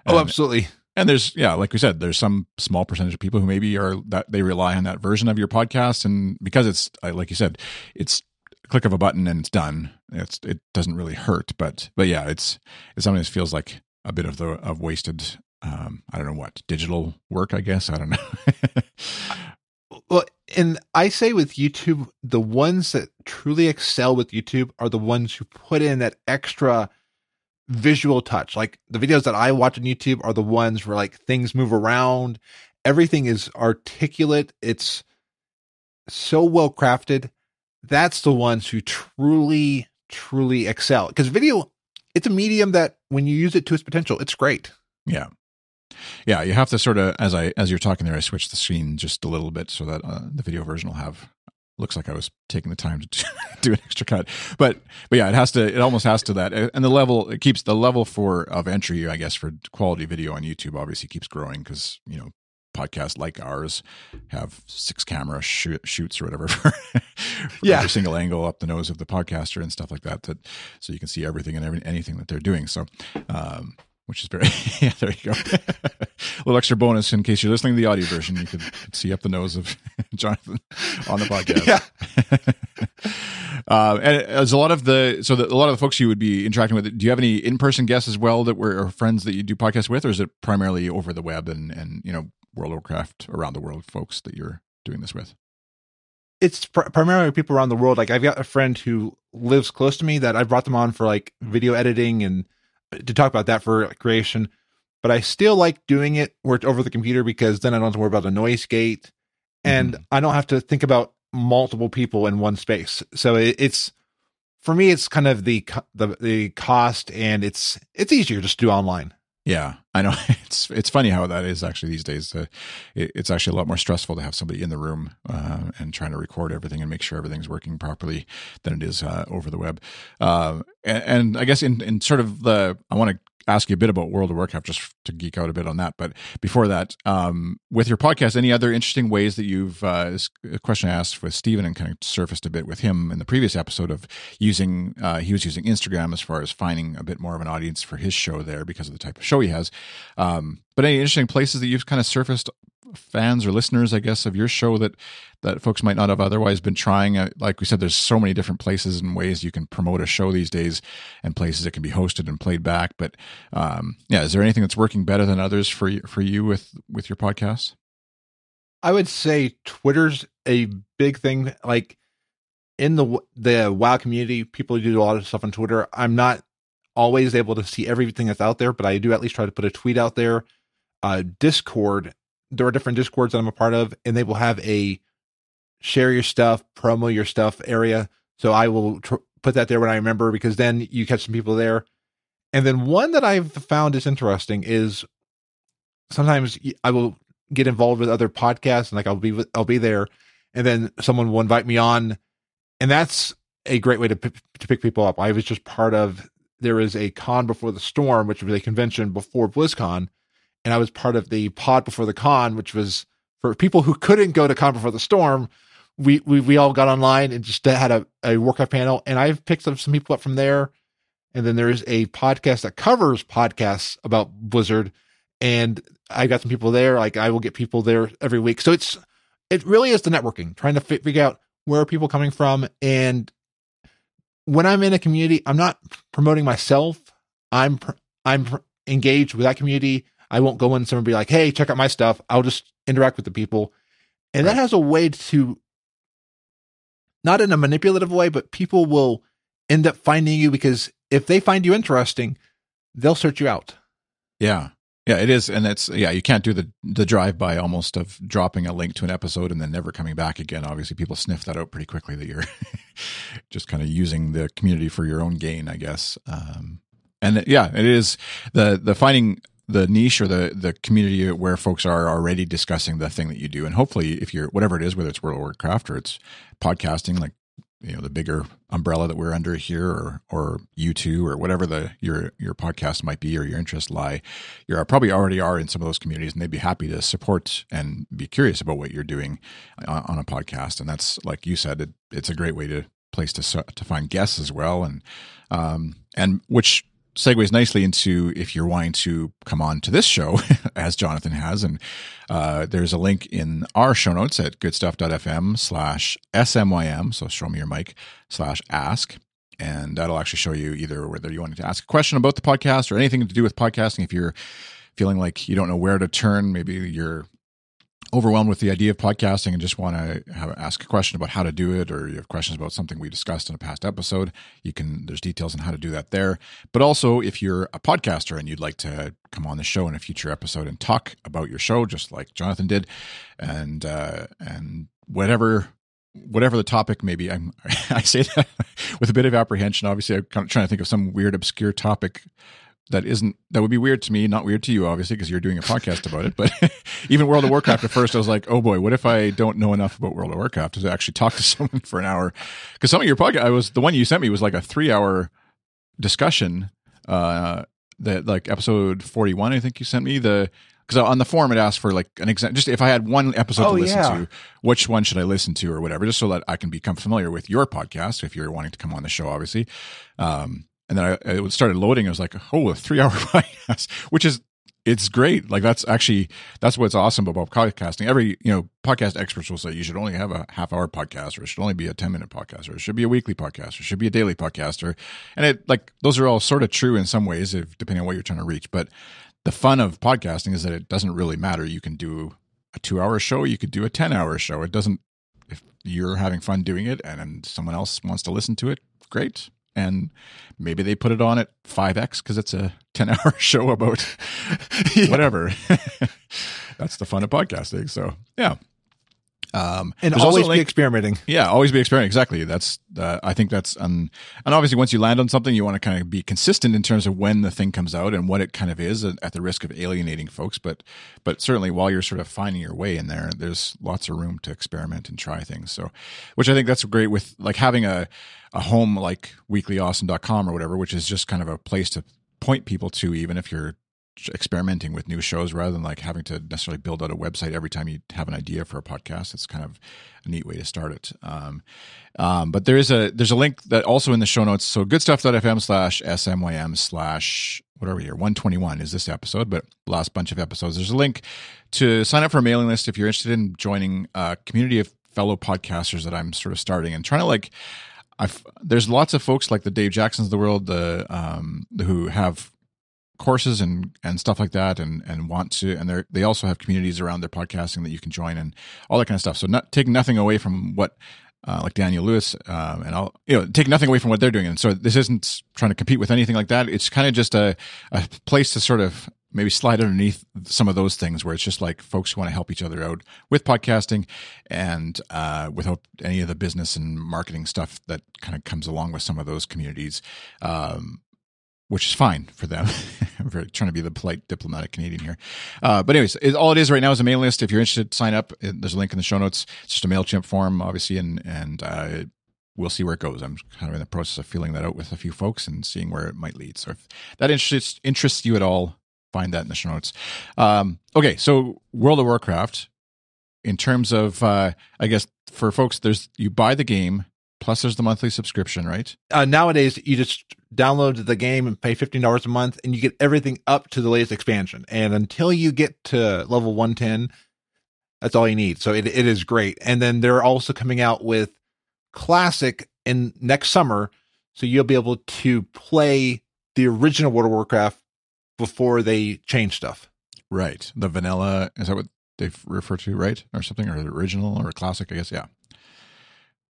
Oh, and, oh, absolutely and there's yeah like we said there's some small percentage of people who maybe are that they rely on that version of your podcast. And because it's like you said it's click of a button and it's done. It's it doesn't really hurt but but yeah it's it sometimes feels like a bit of the of wasted um i don't know what digital work i guess? I don't know. Well and i say with youtube the ones that truly excel with youtube are the ones who put in that extra visual touch. Like the videos that I watch on YouTube are the ones where like things move around, everything is articulate, it's so well crafted. That's the ones who truly, truly excel. Because video, it's a medium that when you use it to its potential, it's great. Yeah. Yeah, you have to sort of as I as you're talking there, I switched the screen just a little bit so that uh, the video version will have looks like I was taking the time to do an extra cut. But but yeah, it has to. It almost has to that. And the level it keeps the level for of entry, I guess, for quality video on YouTube obviously keeps growing because you know podcasts like ours have six camera sh- shoots or whatever for, Yeah. every single angle up the nose of the podcaster and stuff like that. That so you can see everything and every, anything that they're doing. So, um, which is very yeah. There you go. a little extra bonus in case you're listening to the audio version. You could see up the nose of Jonathan on the podcast. Yeah. uh, and as a lot of the so the, a lot of the folks you would be interacting with, do you have any in person guests as well that were or friends that you do podcasts with, or is it primarily over the web and and you know World of Warcraft around the world folks that you're doing this with? it's pr- primarily people around the world. Like I've got a friend who lives close to me that I brought them on for like video editing and to talk about that for creation. But I still like doing it where it's over the computer because then I don't have to worry about a noise gate, and mm-hmm. I don't have to think about multiple people in one space. So it, it's for me, it's kind of the the the cost, and it's it's easier just to do online. Yeah, I know it's it's funny how that is actually these days. Uh, it, it's actually a lot more stressful to have somebody in the room uh, and trying to record everything and make sure everything's working properly than it is uh, over the web. Uh, and, and I guess in in sort of the I want to ask you a bit about World of Warcraft just to geek out a bit on that. But before that, um, with your podcast, any other interesting ways that you've uh, a question I asked with Stephen and kind of surfaced a bit with him in the previous episode of using uh, he was using Instagram as far as finding a bit more of an audience for his show there because of the type of show he has. Um, but any interesting places that you've kind of surfaced fans or listeners, I guess, of your show that that folks might not have otherwise been trying. Uh, like we said, there's so many different places and ways you can promote a show these days, and places it can be hosted and played back. But um, yeah, is there anything that's working better than others for you, for you with with your podcast? I would say Twitter's a big thing. Like in the the WoW community, people do a lot of stuff on Twitter. I'm not always able to see everything that's out there, but I do at least try to put a tweet out there. Uh, Discord, there are different Discords that I'm a part of, and they will have a share your stuff, promo your stuff area. So I will tr- put that there when I remember because then you catch some people there. And then one that I've found is interesting is sometimes I will get involved with other podcasts and like I'll be with, I'll be there and then someone will invite me on and that's a great way to p- to pick people up. I was just part of there is a con before the storm which was a convention before BlizzCon and I was part of the pod before the con which was for people who couldn't go to con before the storm we we, we all got online and just had a, a workout panel and I've picked up some people up from there and then there's a podcast that covers podcasts about Blizzard and I got some people there. Like I will get people there every week. So it's it really is the networking, trying to figure out where are people coming from. And when I'm in a community, I'm not promoting myself. I'm pr- I'm pr- engaged with that community. I won't go in somewhere and be like, "Hey, check out my stuff." I'll just interact with the people, and that has a way to not in a manipulative way, but people will end up finding you because if they find you interesting, they'll search you out. Yeah. Yeah, it is, and it's yeah. You can't do the the drive by almost of dropping a link to an episode and then never coming back again. Obviously, people sniff that out pretty quickly that you're just kind of using the community for your own gain, I guess. Um, and yeah, it is the the finding the niche or the the community where folks are already discussing the thing that you do, and hopefully, if you're whatever it is, whether it's World of Warcraft or it's podcasting, like you know the bigger umbrella that we're under here or or you two or whatever the your your podcast might be or your interests lie you're probably already are in some of those communities and they'd be happy to support and be curious about what you're doing on, on a podcast and that's like you said it, it's a great way to place to to find guests as well and um and which segues nicely into if you're wanting to come on to this show as jonathan has and uh, there's a link in our show notes at goodstuff.fm slash smym so show me your mic slash ask and that'll actually show you either whether you wanted to ask a question about the podcast or anything to do with podcasting. If you're feeling like you don't know where to turn maybe you're overwhelmed with the idea of podcasting and just want to have, ask a question about how to do it or you have questions about something we discussed in a past episode you can there's details on how to do that there. But also if you're a podcaster and you'd like to come on the show in a future episode and talk about your show just like jonathan did and uh and whatever whatever the topic may be i'm i say that with a bit of apprehension. Obviously i'm kind of trying to think of some weird obscure topic that isn't that would be weird to me not weird to you obviously because you're doing a podcast about it but even world of warcraft at first i was like oh boy what if i don't know enough about world of warcraft to actually talk to someone for an hour because some of your podcast i was the one you sent me was like a three hour discussion uh that like episode 41 i think you sent me the because on the forum it asked for like an example. Just if I had one episode Oh, to listen yeah. to, which one should I listen to or whatever, just so that I can become familiar with your podcast if you're wanting to come on the show, obviously. Um, and then I, it started loading. I was like, oh, a three hour podcast, which is it's great. Like that's actually that's what's awesome about podcasting. Every you know podcast experts will say you should only have a half hour podcast, or it should only be a ten minute podcast, or it should be a weekly podcast, or it should be a daily podcast, or and it like those are all sort of true in some ways, if depending on what you're trying to reach. But the fun of podcasting is that it doesn't really matter. You can do a two hour show, you could do a ten hour show. It doesn't if you're having fun doing it and, and someone else wants to listen to it, great. And maybe they put it on at 5x because it's a 10 hour show about whatever. That's the fun of podcasting. So, yeah. Um, and always a be experimenting. yeah, always be experimenting. Exactly. That's uh, I think that's um, and obviously once you land on something, you want to kind of be consistent in terms of when the thing comes out and what it kind of is, at the risk of alienating folks. But but certainly while you're sort of finding your way in there, there's lots of room to experiment and try things. So, which I think that's great with like having a a home like weeklyawesome.com or whatever, which is just kind of a place to point people to, even if you're experimenting with new shows rather than like having to necessarily build out a website every time you have an idea for a podcast. It's kind of a neat way to start it. Um, um, but there is a there's a link that also in the show notes. So goodstuff.fm slash smym slash what are we here? 121 is this episode, but last bunch of episodes. There's a link to sign up for a mailing list if you're interested in joining a community of fellow podcasters that I'm sort of starting and trying to like I've, there's lots of folks like the Dave Jacksons of the world, the um, who have courses and and stuff like that, and and want to, and they they also have communities around their podcasting that you can join and all that kind of stuff. So not taking nothing away from what. Uh, like Daniel Lewis, um, and I'll you know take nothing away from what they're doing, and so this isn't trying to compete with anything like that. It's kind of just a a place to sort of maybe slide underneath some of those things where it's just like folks who want to help each other out with podcasting and uh, without any of the business and marketing stuff that kind of comes along with some of those communities, um, which is fine for them. I'm trying to be the polite diplomatic Canadian here. Uh, but anyways, it, all it is right now is a mailing list. If you're interested, sign up. There's a link in the show notes. It's just a MailChimp form, obviously, and, and uh, we'll see where it goes. I'm kind of in the process of filling that out with a few folks and seeing where it might lead. So if that interests interests you at all, find that in the show notes. Um, okay, so World of Warcraft. In terms of, uh, I guess for folks, there's you buy the game plus there's the monthly subscription, right? Uh, nowadays, you just download the game and pay fifteen dollars a month, and you get everything up to the latest expansion. And until you get to level one ten, that's all you need. So it it is great. And then they're also coming out with classic in next summer, so you'll be able to play the original World of Warcraft before they change stuff. Right. The vanilla is that what they refer to, right, or something, or the original or classic? I guess. Yeah.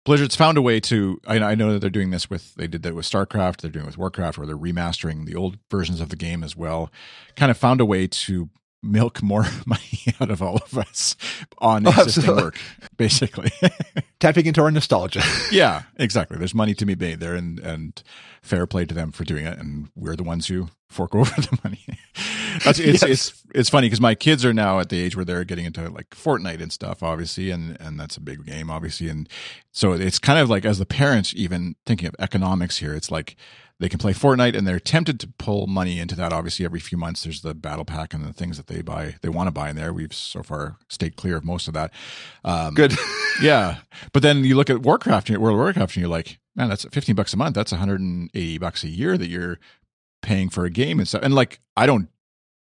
Blizzard's found a way to. I, I know that they're doing this with. They did that with StarCraft. They're doing it with Warcraft, where they're remastering the old versions of the game as well. Kind of found a way to milk more money out of all of us on Oh, existing work, basically. Tapping into our nostalgia. yeah, exactly. There's money to be made there, and and fair play to them for doing it, and we're the ones who fork over the money. That's it's Yes. it's it's funny because my kids are now at the age where they're getting into like Fortnite and stuff, obviously, and and that's a big game, obviously, and so it's kind of like as the parents, even thinking of economics here, it's like they can play Fortnite and they're tempted to pull money into that. Obviously, every few months there's the battle pack and the things that they buy, they want to buy in there. We've so far stayed clear of most of that. Um, Good. yeah. But then you look at Warcraft, World of Warcraft, and you're like, man, that's 15 bucks a month. That's 180 bucks a year that you're paying for a game and stuff. And like, I don't,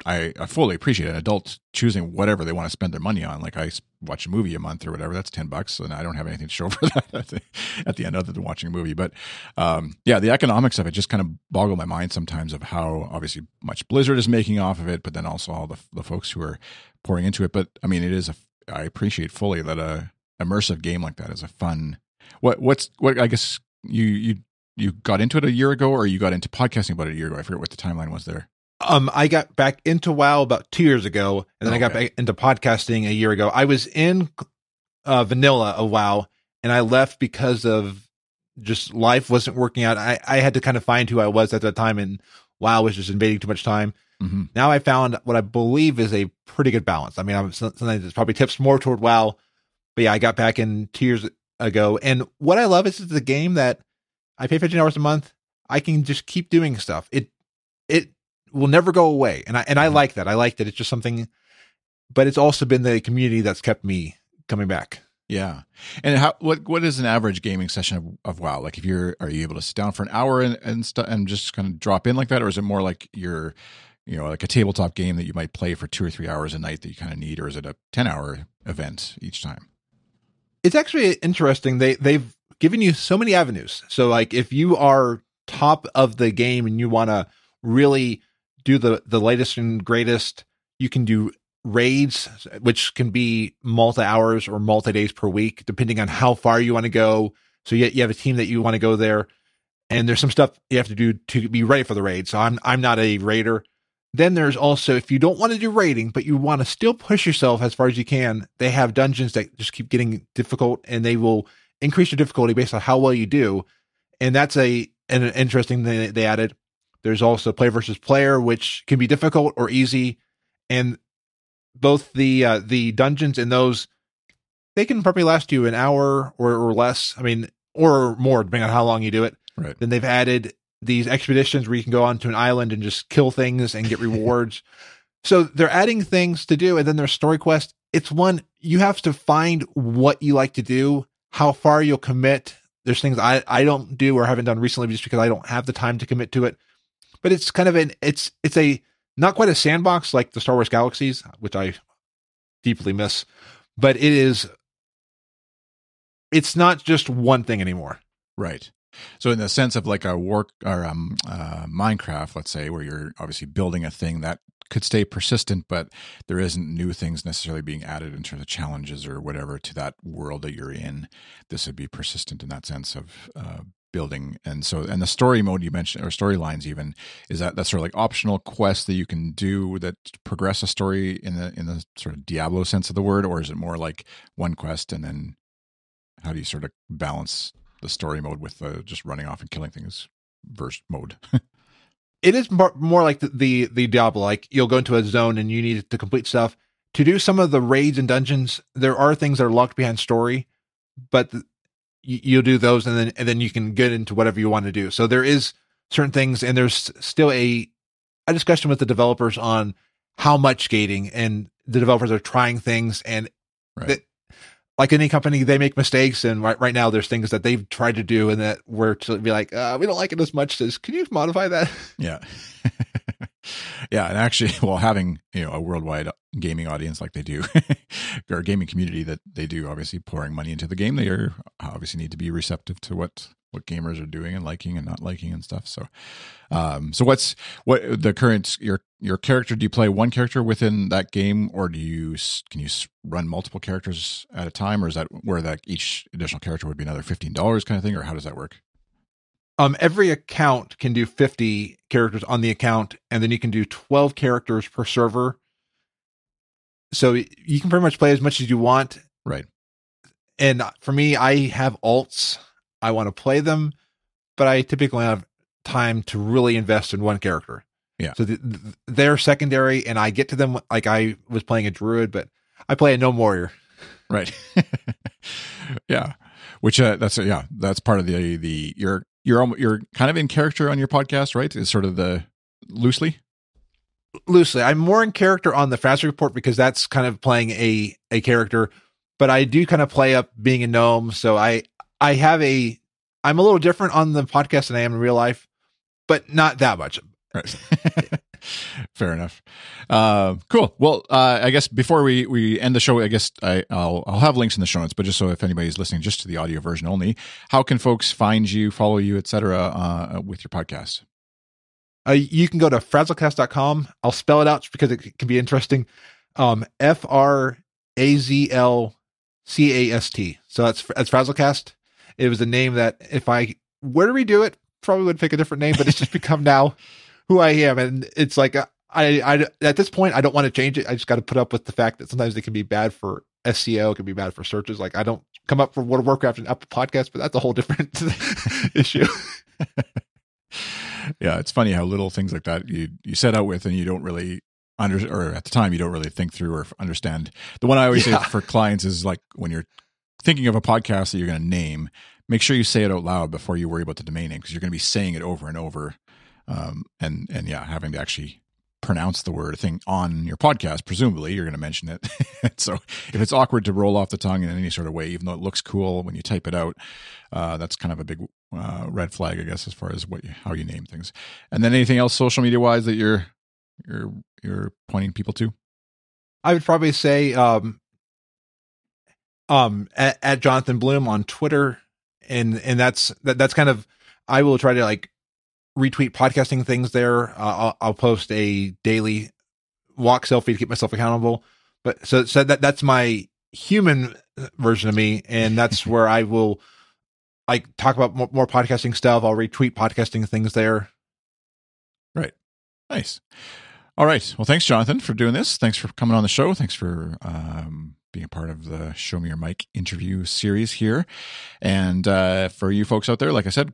I, I fully appreciate an adult choosing whatever they want to spend their money on. Like I watch a movie a month or whatever, that's 10 bucks. And I don't have anything to show for that at the, end other than watching a movie. But um, yeah, the economics of it just kind of boggle my mind sometimes of how obviously much Blizzard is making off of it, but then also all the, the folks who are pouring into it. But I mean, it is a, I appreciate fully that a immersive game like that is a fun, what, what's, what, I guess you, you, you got into it a year ago or you got into podcasting about it a year ago. I forget what the timeline was there. Um, I got back into WoW about two years ago, and then I got back into podcasting a year ago. I was in uh, vanilla of WoW, and I left because of just life wasn't working out. I, I had to kind of find who I was at that time, and WoW was just invading too much time. hmm Now I found what I believe is a pretty good balance. I mean, I'm sometimes it's probably tips more toward WoW, but yeah, I got back in two years ago, and what I love is it's a game that I pay fifteen dollars a month. I can just keep doing stuff. It will never go away, and I and I Mhm. like that. I like that it's just something but it's also been the community that's kept me coming back. Yeah. And how what what is an average gaming session of, of WoW? Like if you're are you able to sit down for an hour and and stu- and just kind of drop in like that or is it more like you're you know like a tabletop game that you might play for 2 or 3 hours a night that you kind of need or is it a 10 hour event each time? It's actually interesting. They they've given you so many avenues. So like if you are top of the game and you want to really do the the latest and greatest, you can do raids, which can be multi hours or multi days per week, depending on how far you want to go. So you, you have a team that you want to go there, and there's some stuff you have to do to be ready for the raid. So I'm I'm not a raider. Then there's also if you don't want to do raiding, but you want to still push yourself as far as you can, they have dungeons that just keep getting difficult, and they will increase your difficulty based on how well you do. And that's a an interesting thing they added. There's also play versus player, which can be difficult or easy, and both the uh, the dungeons and those they can probably last you an hour or, or less. I mean, or more depending on how long you do it. Right. Then they've added these expeditions where you can go onto an island and just kill things and get rewards. so they're adding things to do, and then there's story quest. It's one you have to find what you like to do, how far you'll commit. There's things I I don't do or haven't done recently just because I don't have the time to commit to it. But it's kind of an it's it's a not quite a sandbox like the Star Wars Galaxies, which I deeply miss, but it is it's not just one thing anymore. Right. So in the sense of like a work or um uh Minecraft, let's say, where you're obviously building a thing that could stay persistent, but there isn't new things necessarily being added in terms of challenges or whatever to that world that you're in. This would be persistent in that sense of uh, building. And so and the story mode you mentioned or storylines even is that that sort of like optional quest that you can do that progress a story in the in the sort of diablo sense of the word or is it more like one quest and then how do you sort of balance the story mode with the just running off and killing things verse mode? It is more, more like the, the the diablo like you'll go into a zone and you need to complete stuff. To do some of the raids and dungeons there are things that are locked behind story but you'll do those and then and then you can get into whatever you want to do. So there is certain things and there's still a a discussion with the developers on how much gating and the developers are trying things and right. that like any company they make mistakes and right, right now there's things that they've tried to do and that we're to be like uh, we don't like it as much as can you modify that? Yeah yeah and actually well having you know a worldwide gaming audience like they do or gaming community that they do obviously pouring money into the game they are obviously need to be receptive to what what gamers are doing and liking and not liking and stuff so um so what's what the current your your character do you play one character within that game or do you can you run multiple characters at a time or is that where that each additional character would be another $15 kind of thing or how does that work um, every account can do 50 characters on the account, and then you can do 12 characters per server. So you can pretty much play as much as you want. Right. And for me, I have alts. I want to play them, but I typically have time to really invest in one character. Yeah. So the, the, they're secondary, and I get to them like I was playing a druid, but I play a gnome warrior. Right. yeah. Which uh, that's uh, yeah that's part of the the you're you're you're kind of in character on your podcast, right? Is sort of the loosely loosely. I'm more in character on the Fast Report because that's kind of playing a a character, but I do kind of play up being a gnome. So I I have a I'm a little different on the podcast than I am in real life, but not that much. Right. Fair enough. Uh, cool. Well, uh, I guess before we, we end the show, I guess I, will I'll have links in the show notes, but just so if anybody's listening just to the audio version only, how can folks find you, follow you, etc. Uh, with your podcast? Uh, you can go to frazzlecast.com. I'll spell it out because it can be interesting. Um, F R A Z L C A S T. So that's that's Frazzlecast. It was a name that if I were to redo it, probably would pick a different name, but it's just become now who I am, and it's like I, I at this point I don't want to change it. I just got to put up with the fact that sometimes it can be bad for SEO, it can be bad for searches. Like I don't come up for World of Warcraft and Apple Podcast, but that's a whole different issue. yeah, it's funny how little things like that you you set out with and you don't really under or at the time you don't really think through or understand. The one I always yeah. say for clients is like when you're thinking of a podcast that you're going to name, make sure you say it out loud before you worry about the domain name because you're going to be saying it over and over um, and and yeah, having to actually pronounce the word thing on your podcast. Presumably, you're going to mention it. so if it's awkward to roll off the tongue in any sort of way, even though it looks cool when you type it out, uh, that's kind of a big uh, red flag, I guess, as far as what you, how you name things. And then anything else social media wise that you're you're you're pointing people to? I would probably say um, um, at, at Jonathan Bloom on Twitter, and and that's that, that's kind of I will try to like retweet podcasting things there. Uh, I'll, I'll post a daily walk selfie to keep myself accountable. But so so that that's my human version of me, and that's where I will like talk about more, more podcasting stuff. I'll retweet podcasting things there. Right. Nice. All right. Well, thanks, Jonathan, for doing this. Thanks for coming on the show. Thanks for um, being a part of the Show Me Your Mic interview series here. And uh, for you folks out there, like I said,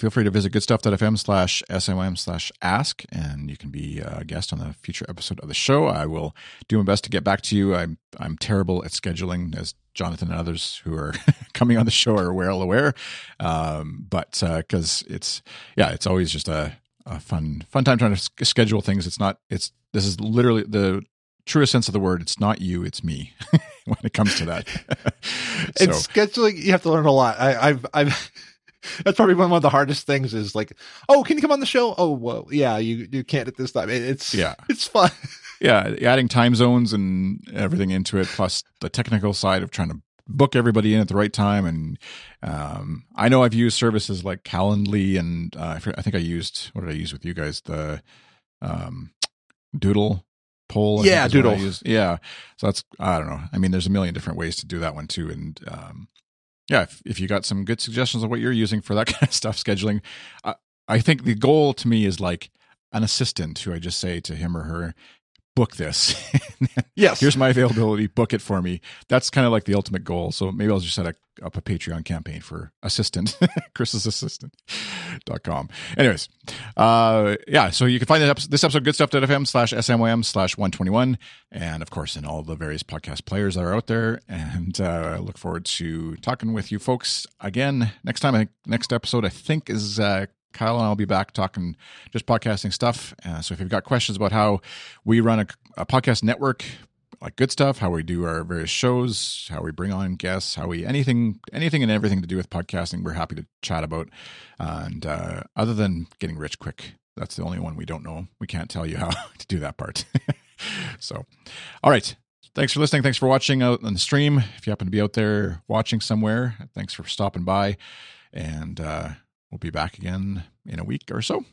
feel free to visit goodstuff.fm slash SMM slash ask, and you can be a guest on a future episode of the show. I will do my best to get back to you. I'm, I'm terrible at scheduling, as Jonathan and others who are coming on the show are well aware. Um, but because uh, it's, yeah, it's always just a, a fun fun time trying to schedule things. It's not. It's this is literally the truest sense of the word. It's not you. It's me when it comes to that. so. It's scheduling. You have to learn a lot. I, I've I've. That's probably one of the hardest things. Is like, oh, can you come on the show? Oh, well, yeah, you you can't at this time. It's yeah, it's fun. yeah, adding time zones and everything into it, plus the technical side of trying to book everybody in at the right time. And um, I know I've used services like Calendly, and uh, I think I used what did I use with you guys? The um, Doodle poll. I yeah, Doodle. Yeah. So that's I don't know. I mean, there's a million different ways to do that one too, and um, yeah, if, if you got some good suggestions of what you're using for that kind of stuff, scheduling, uh, I think the goal to me is like an assistant who I just say to him or her, book this. yes. Here's my availability. Book it for me. That's kind of like the ultimate goal. So maybe I'll just set a, up a Patreon campaign for assistant, Chris's assistant.com. Anyways, uh, yeah. So you can find episode, this episode, goodstuff.fm slash SMYM slash 121. And of course, in all the various podcast players that are out there. And uh, I look forward to talking with you folks again next time. I think next episode, I think, is uh, Kyle and I'll be back talking just podcasting stuff. Uh, so if you've got questions about how we run a, a, podcast network, like good stuff, how we do our various shows, how we bring on guests, how we anything, anything and everything to do with podcasting, we're happy to chat about. and uh, other than getting rich quick, that's the only one we don't know. We can't tell you how to do that part. so, all right. Thanks for listening. Thanks for watching out on the stream. If you happen to be out there watching somewhere, thanks for stopping by. And uh, We'll be back again in a week or so.